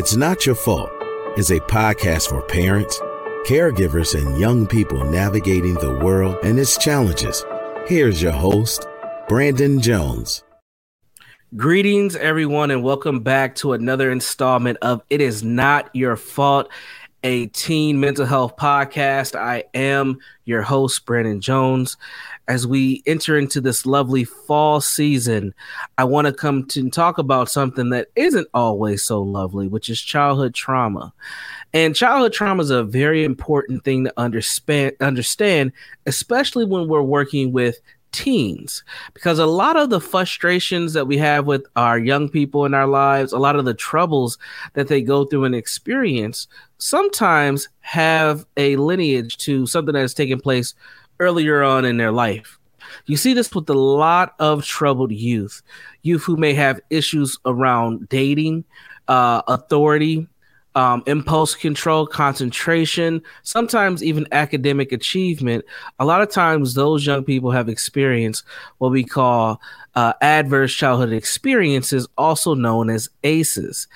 It's Not Your Fault is a podcast for parents, caregivers, and young people navigating the world and its challenges. Here's your host, Brandon Jones. Greetings, everyone, and welcome back to another installment of It Is Not Your Fault, a teen mental health podcast. I am your host, Brandon Jones as we enter into this lovely fall season, I want to come to talk about something that isn't always so lovely, which is childhood trauma. And childhood trauma is a very important thing to understand, understand, especially when we're working with teens because a lot of the frustrations that we have with our young people in our lives, a lot of the troubles that they go through and experience sometimes have a lineage to something that has taken place earlier on in their life. You see this with a lot of troubled youth, youth who may have issues around dating, uh, authority, um, impulse control, concentration, sometimes even academic achievement. A lot of times, those young people have experienced what we call uh, adverse childhood experiences, also known as ACEs.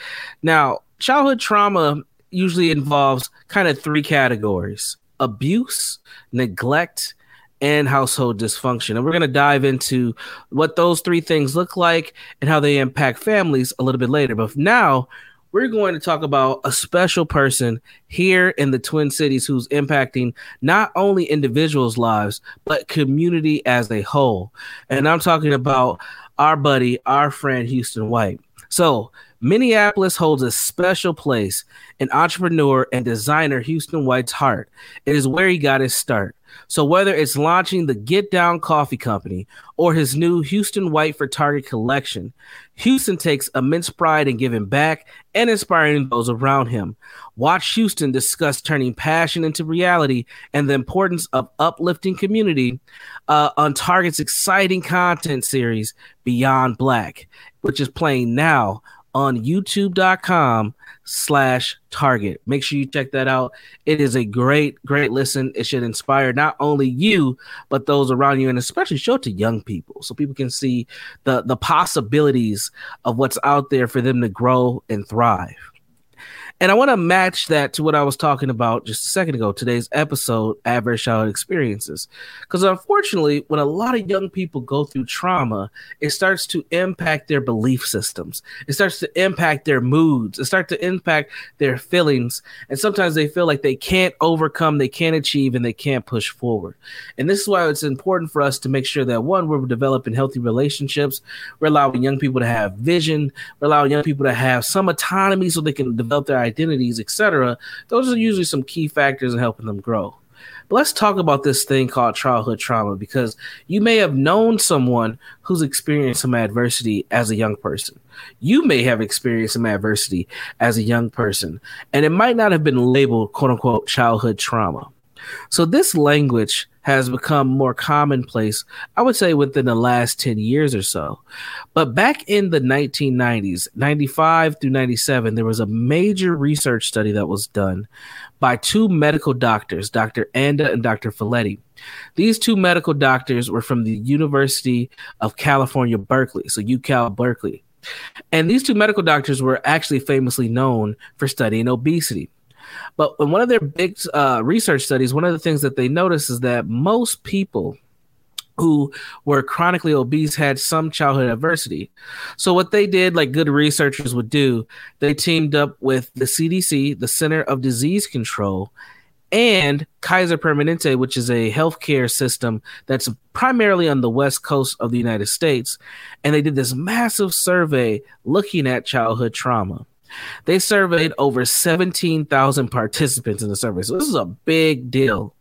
Now, childhood trauma usually involves kind of three categories abuse, neglect, and household dysfunction. And we're going to dive into what those three things look like and how they impact families a little bit later. But now, we're going to talk about a special person here in the Twin Cities who's impacting not only individuals' lives, but community as a whole. And I'm talking about our buddy, our friend, Houston White. So, Minneapolis holds a special place in entrepreneur and designer Houston White's heart. It is where he got his start. So whether it's launching the Get Down Coffee Company or his new Houston White for Target collection, Houston takes immense pride in giving back and inspiring those around him. Watch Houston discuss turning passion into reality and the importance of uplifting community uh, on Target's exciting content series Beyond Black, which is playing now on youtube.com slash target. Make sure you check that out. It is a great great listen. It should inspire not only you but those around you and especially show it to young people so people can see the the possibilities of what's out there for them to grow and thrive and I want to match that to what I was talking about just a second ago, today's episode, Adverse Childhood Experiences. Because unfortunately, when a lot of young people go through trauma, it starts to impact their belief systems. It starts to impact their moods. It starts to impact their feelings. And sometimes they feel like they can't overcome, they can't achieve, and they can't push forward. And this is why it's important for us to make sure that one, we're developing healthy relationships, we're allowing young people to have vision, we're allowing young people to have some autonomy so they can develop their identities, etc. Those are usually some key factors in helping them grow. But let's talk about this thing called childhood trauma because you may have known someone who's experienced some adversity as a young person. You may have experienced some adversity as a young person, and it might not have been labeled quote unquote childhood trauma. So, this language has become more commonplace, I would say, within the last 10 years or so. But back in the 1990s, 95 through 97, there was a major research study that was done by two medical doctors, Dr. Anda and Dr. Felitti. These two medical doctors were from the University of California, Berkeley, so UCal Berkeley. And these two medical doctors were actually famously known for studying obesity. But in one of their big uh, research studies, one of the things that they noticed is that most people who were chronically obese had some childhood adversity. So what they did, like good researchers would do, they teamed up with the CDC, the Center of Disease Control, and Kaiser Permanente, which is a healthcare system that's primarily on the west coast of the United States, and they did this massive survey looking at childhood trauma. They surveyed over 17,000 participants in the survey. So this is a big deal.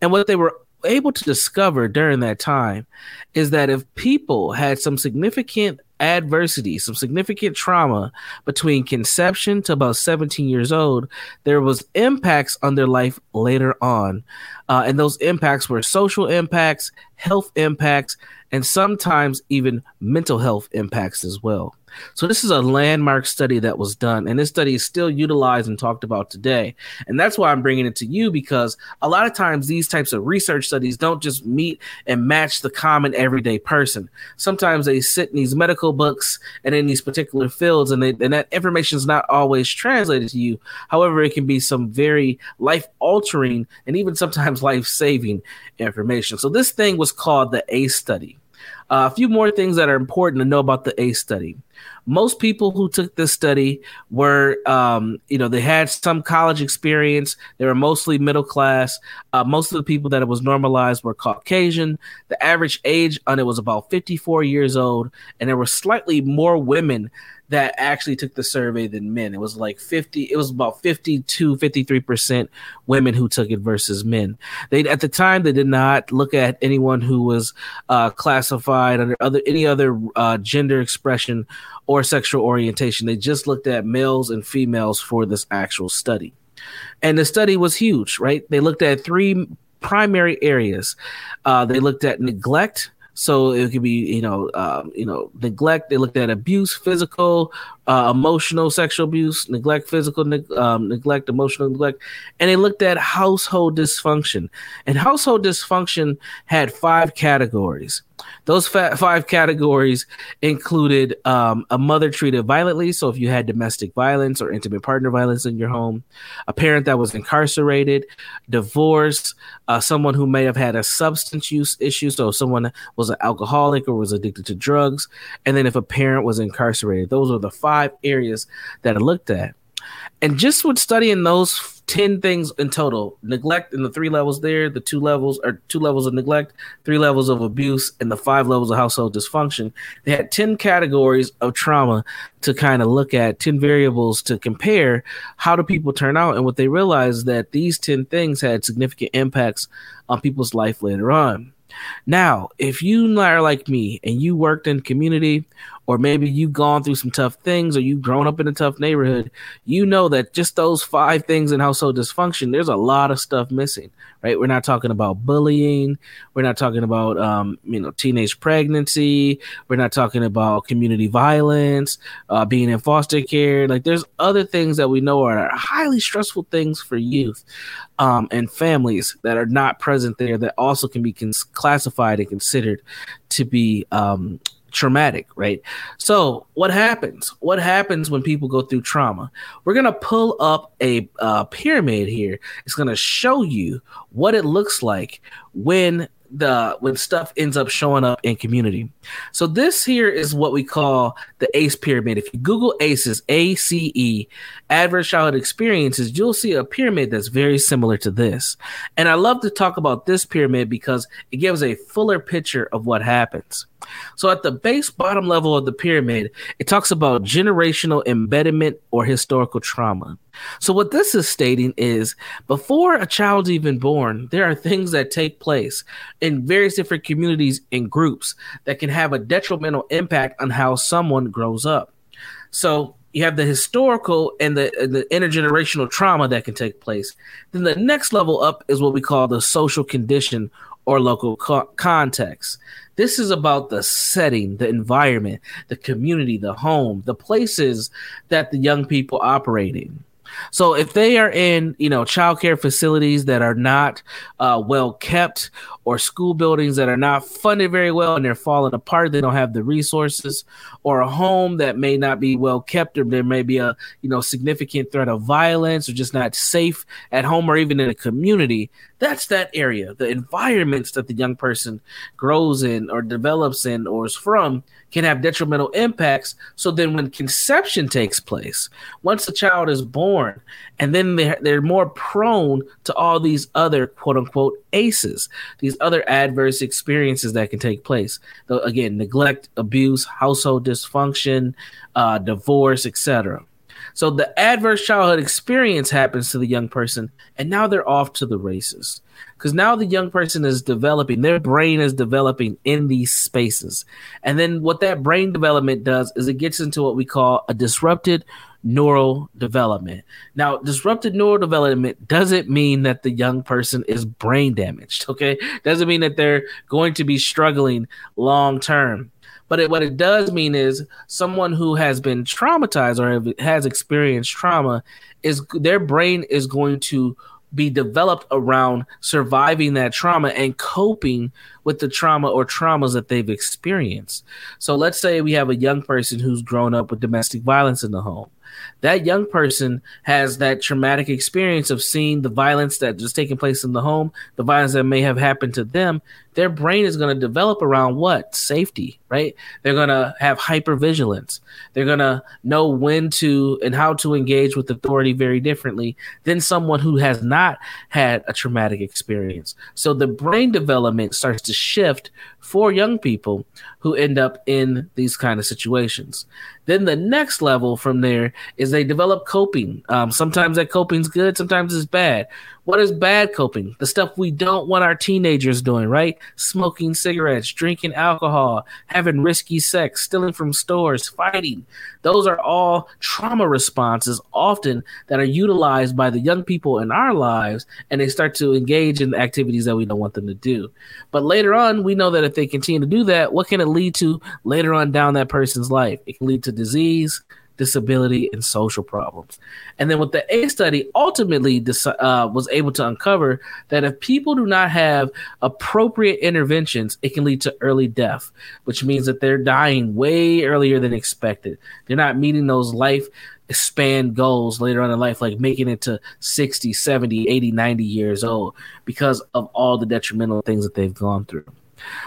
And what they were able to discover during that time is that if people had some significant adversity, some significant trauma between conception to about 17 years old, there was impacts on their life later on. Uh, and those impacts were social impacts, health impacts, and sometimes even mental health impacts as well. So this is a landmark study that was done, and this study is still utilized and talked about today. And that's why I'm bringing it to you because a lot of times these types of research studies don't just meet and match the common everyday person. Sometimes they sit in these medical books and in these particular fields, and, they, and that information is not always translated to you. However, it can be some very life altering and even sometimes life saving information. So this thing was called the ACE study. Uh, a few more things that are important to know about the ACE study. Most people who took this study were, um, you know, they had some college experience. They were mostly middle class. Uh, most of the people that it was normalized were Caucasian. The average age on it was about 54 years old, and there were slightly more women that actually took the survey than men. It was like 50, it was about 52, 53% women who took it versus men. They at the time they did not look at anyone who was uh, classified under other any other uh, gender expression or sexual orientation. They just looked at males and females for this actual study. And the study was huge, right? They looked at three primary areas. Uh, they looked at neglect, so it could be, you know, um, you know, neglect. They looked at abuse, physical, uh, emotional, sexual abuse, neglect, physical ne- um, neglect, emotional neglect, and they looked at household dysfunction. And household dysfunction had five categories. Those five categories included um, a mother treated violently. So, if you had domestic violence or intimate partner violence in your home, a parent that was incarcerated, divorce, uh, someone who may have had a substance use issue. So, someone was an alcoholic or was addicted to drugs. And then, if a parent was incarcerated, those are the five areas that I looked at. And just with studying those 10 things in total. Neglect in the three levels there the two levels or two levels of neglect three levels of abuse and the five levels of household dysfunction. They had 10 categories of trauma to kind of look at 10 variables to compare how do people turn out and what they realized that these 10 things had significant impacts on people's life later on. Now, if you are like me and you worked in community, or maybe you've gone through some tough things, or you've grown up in a tough neighborhood, you know that just those five things in household dysfunction, there's a lot of stuff missing, right? We're not talking about bullying, we're not talking about um, you know teenage pregnancy, we're not talking about community violence, uh, being in foster care. Like there's other things that we know are highly stressful things for youth um, and families that are not present there that also can be cons- classified and considered to be um, traumatic, right? So, what happens? What happens when people go through trauma? We're going to pull up a uh, pyramid here. It's going to show you what it looks like when the when stuff ends up showing up in community. So this here is what we call the ACE pyramid. If you Google ACEs, A C E, adverse childhood experiences, you'll see a pyramid that's very similar to this. And I love to talk about this pyramid because it gives a fuller picture of what happens. So at the base bottom level of the pyramid, it talks about generational embedment or historical trauma. So what this is stating is before a child's even born, there are things that take place in various different communities and groups that can have a detrimental impact on how someone grows up. So you have the historical and the the intergenerational trauma that can take place. Then the next level up is what we call the social condition or local co- context. This is about the setting, the environment, the community, the home, the places that the young people operate in. So if they are in, you know, childcare facilities that are not uh, well kept, or school buildings that are not funded very well and they're falling apart, they don't have the resources, or a home that may not be well kept, or there may be a, you know, significant threat of violence, or just not safe at home or even in a community. That's that area, the environments that the young person grows in, or develops in, or is from can have detrimental impacts. So then, when conception takes place, once the child is born, and then they're, they're more prone to all these other quote unquote ACEs, these other adverse experiences that can take place. So again, neglect, abuse, household dysfunction, uh, divorce, etc. So the adverse childhood experience happens to the young person, and now they're off to the races. Because now the young person is developing, their brain is developing in these spaces. And then what that brain development does is it gets into what we call a disrupted neural development. Now, disrupted neural development doesn't mean that the young person is brain damaged, okay? Doesn't mean that they're going to be struggling long term. But it, what it does mean is someone who has been traumatized or has experienced trauma is their brain is going to be developed around surviving that trauma and coping with the trauma or traumas that they've experienced. So let's say we have a young person who's grown up with domestic violence in the home that young person has that traumatic experience of seeing the violence that is taking place in the home, the violence that may have happened to them, their brain is going to develop around what? Safety, right? They're going to have hypervigilance. They're going to know when to and how to engage with authority very differently than someone who has not had a traumatic experience. So the brain development starts to shift for young people who end up in these kind of situations. Then the next level from there is they develop coping. Um, sometimes that coping's good, sometimes it's bad. What is bad coping? The stuff we don't want our teenagers doing, right? Smoking cigarettes, drinking alcohol, having risky sex, stealing from stores, fighting. Those are all trauma responses often that are utilized by the young people in our lives and they start to engage in activities that we don't want them to do. But later on, we know that if they continue to do that, what can it lead to later on down that person's life? It can lead to disease, disability, and social problems. And then what the A study ultimately uh, was able to uncover that if people do not have appropriate interventions, it can lead to early death, which means that they're dying way earlier than expected. They're not meeting those life span goals later on in life, like making it to 60, 70, 80, 90 years old because of all the detrimental things that they've gone through.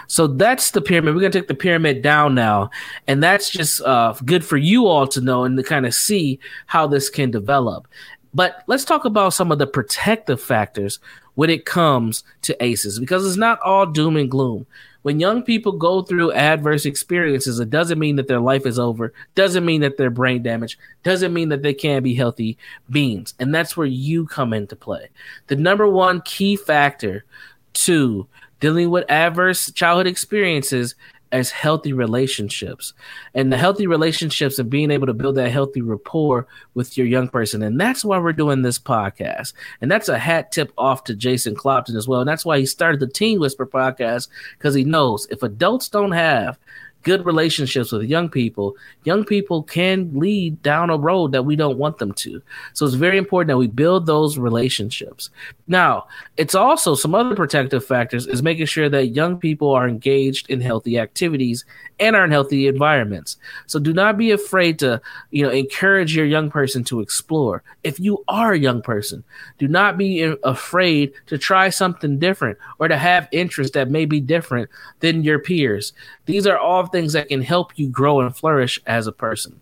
So that's the pyramid. We're gonna take the pyramid down now, and that's just uh, good for you all to know and to kind of see how this can develop. But let's talk about some of the protective factors when it comes to ACEs, because it's not all doom and gloom. When young people go through adverse experiences, it doesn't mean that their life is over, doesn't mean that they're brain damaged, doesn't mean that they can't be healthy beings. And that's where you come into play. The number one key factor to dealing with adverse childhood experiences as healthy relationships and the healthy relationships and being able to build that healthy rapport with your young person. And that's why we're doing this podcast. And that's a hat tip off to Jason Clopton as well. And that's why he started the Teen Whisper podcast because he knows if adults don't have good relationships with young people, young people can lead down a road that we don't want them to. So it's very important that we build those relationships. Now, it's also some other protective factors is making sure that young people are engaged in healthy activities and are in healthy environments. So do not be afraid to, you know, encourage your young person to explore. If you are a young person, do not be afraid to try something different or to have interests that may be different than your peers. These are all things that can help you grow and flourish as a person.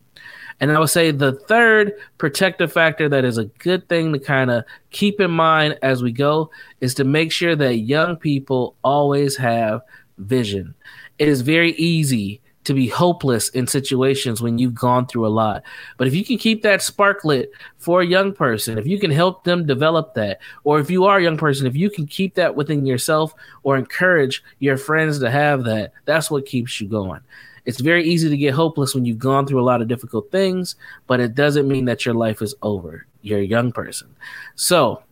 And I would say the third protective factor that is a good thing to kind of keep in mind as we go is to make sure that young people always have vision it is very easy to be hopeless in situations when you've gone through a lot. But if you can keep that spark lit for a young person, if you can help them develop that, or if you are a young person, if you can keep that within yourself or encourage your friends to have that, that's what keeps you going. It's very easy to get hopeless when you've gone through a lot of difficult things, but it doesn't mean that your life is over. You're a young person. So,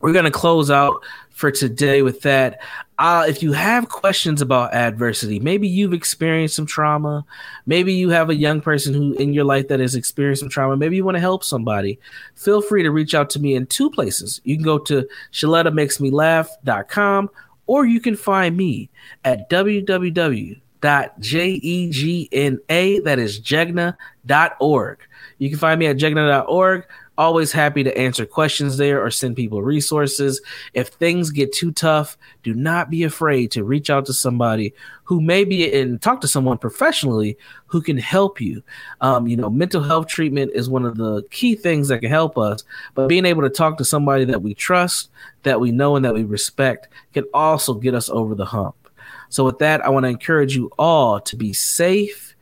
we're going to close out for today with that. Uh, if you have questions about adversity, maybe you've experienced some trauma, maybe you have a young person who in your life that has experienced some trauma, maybe you want to help somebody, feel free to reach out to me in two places. You can go to ShelettaMakesMeLaugh.com or you can find me at www.jegna, that is jegna.org. You can find me at jegna.org Always happy to answer questions there or send people resources. If things get too tough, do not be afraid to reach out to somebody who may be and talk to someone professionally who can help you. Um, you know, mental health treatment is one of the key things that can help us, but being able to talk to somebody that we trust, that we know, and that we respect can also get us over the hump. So, with that, I want to encourage you all to be safe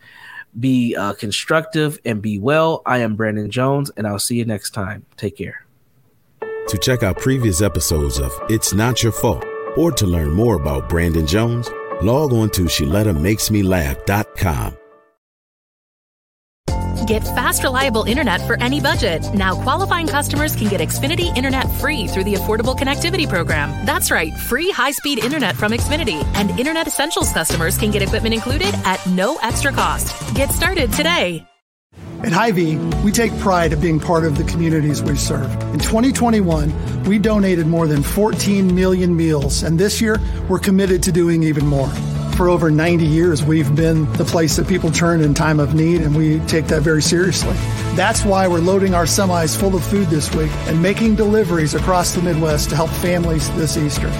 be uh, constructive, and be well. I am Brandon Jones, and I'll see you next time. Take care. To check out previous episodes of It's Not Your Fault or to learn more about Brandon Jones, log on to ShelettaMakesMeLaugh.com. Get fast, reliable internet for any budget. Now, qualifying customers can get Xfinity Internet free through the Affordable Connectivity Program. That's right, free high speed internet from Xfinity. And Internet Essentials customers can get equipment included at no extra cost. Get started today. At Hy-Vee, we take pride of being part of the communities we serve. In 2021, we donated more than 14 million meals, and this year, we're committed to doing even more. For over 90 years, we've been the place that people turn in time of need, and we take that very seriously. That's why we're loading our semis full of food this week and making deliveries across the Midwest to help families this Easter.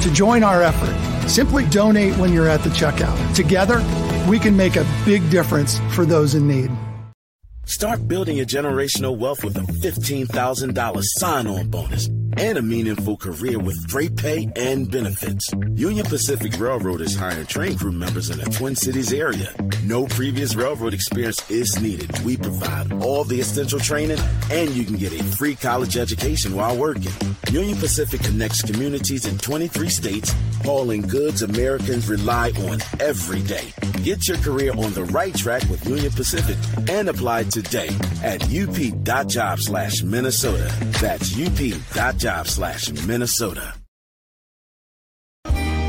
To join our effort, simply donate when you're at the checkout. Together, we can make a big difference for those in need. Start building your generational wealth with a $15,000 sign on bonus and a meaningful career with great pay and benefits. Union Pacific Railroad is hiring train crew members in the Twin Cities area. No previous railroad experience is needed. We provide all the essential training and you can get a free college education while working. Union Pacific connects communities in 23 states, hauling goods Americans rely on every day. Get your career on the right track with Union Pacific and apply today at up.job slash Minnesota. That's up.job slash Minnesota.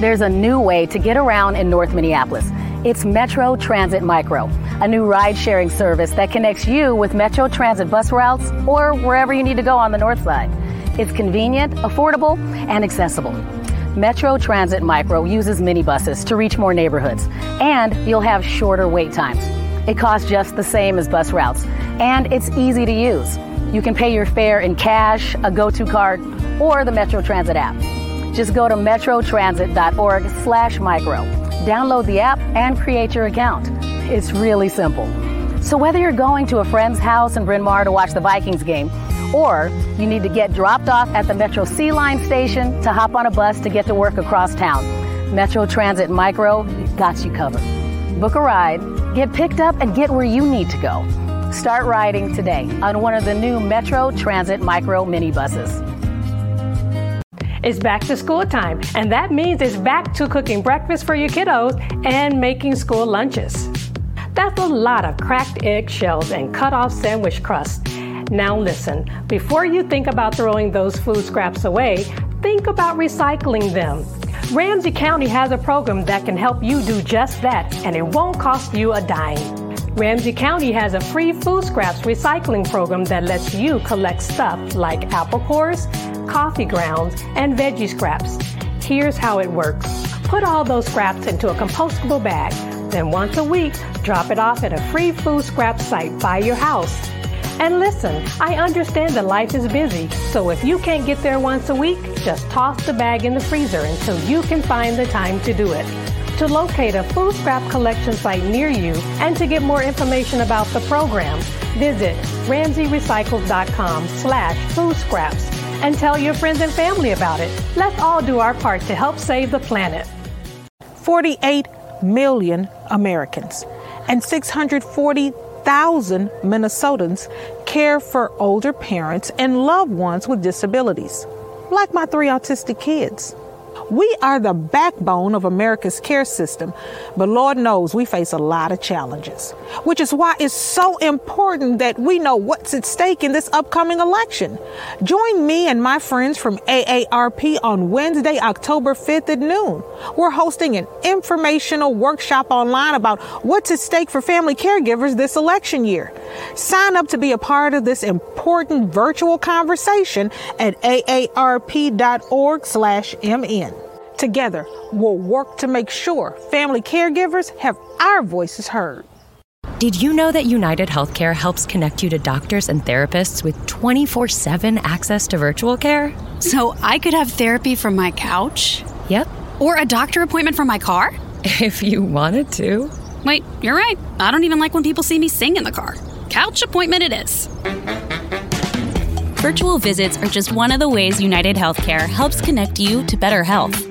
There's a new way to get around in North Minneapolis. It's Metro Transit Micro, a new ride sharing service that connects you with Metro Transit bus routes or wherever you need to go on the north side. It's convenient, affordable, and accessible. Metro Transit Micro uses minibuses to reach more neighborhoods, and you'll have shorter wait times. It costs just the same as bus routes, and it's easy to use. You can pay your fare in cash, a go-to card, or the Metro Transit app. Just go to metrotransit.org slash micro. Download the app and create your account. It's really simple. So whether you're going to a friend's house in Bryn Mawr to watch the Vikings game, or you need to get dropped off at the Metro C Line station to hop on a bus to get to work across town, Metro Transit Micro got you covered. Book a ride, get picked up, and get where you need to go. Start riding today on one of the new Metro Transit Micro minibuses. It's back to school time, and that means it's back to cooking breakfast for your kiddos and making school lunches. That's a lot of cracked eggshells and cut off sandwich crust. Now, listen, before you think about throwing those food scraps away, think about recycling them. Ramsey County has a program that can help you do just that, and it won't cost you a dime. Ramsey County has a free food scraps recycling program that lets you collect stuff like apple cores, coffee grounds, and veggie scraps. Here's how it works. Put all those scraps into a compostable bag. Then once a week, drop it off at a free food scrap site by your house. And listen, I understand that life is busy, so if you can't get there once a week, just toss the bag in the freezer until you can find the time to do it. To locate a food scrap collection site near you and to get more information about the program, visit ramseyrecycles.com slash food scraps and tell your friends and family about it. Let's all do our part to help save the planet. 48 million Americans and 640,000 Minnesotans care for older parents and loved ones with disabilities, like my three autistic kids. We are the backbone of America's care system, but Lord knows we face a lot of challenges, which is why it's so important that we know what's at stake in this upcoming election. Join me and my friends from AARP on Wednesday, October 5th at noon. We're hosting an informational workshop online about what's at stake for family caregivers this election year. Sign up to be a part of this important virtual conversation at aarp.org/mn. Together, we'll work to make sure family caregivers have our voices heard. Did you know that United Healthcare helps connect you to doctors and therapists with 24 7 access to virtual care? So I could have therapy from my couch? Yep. Or a doctor appointment from my car? If you wanted to. Wait, you're right. I don't even like when people see me sing in the car. Couch appointment it is. Virtual visits are just one of the ways United Healthcare helps connect you to better health.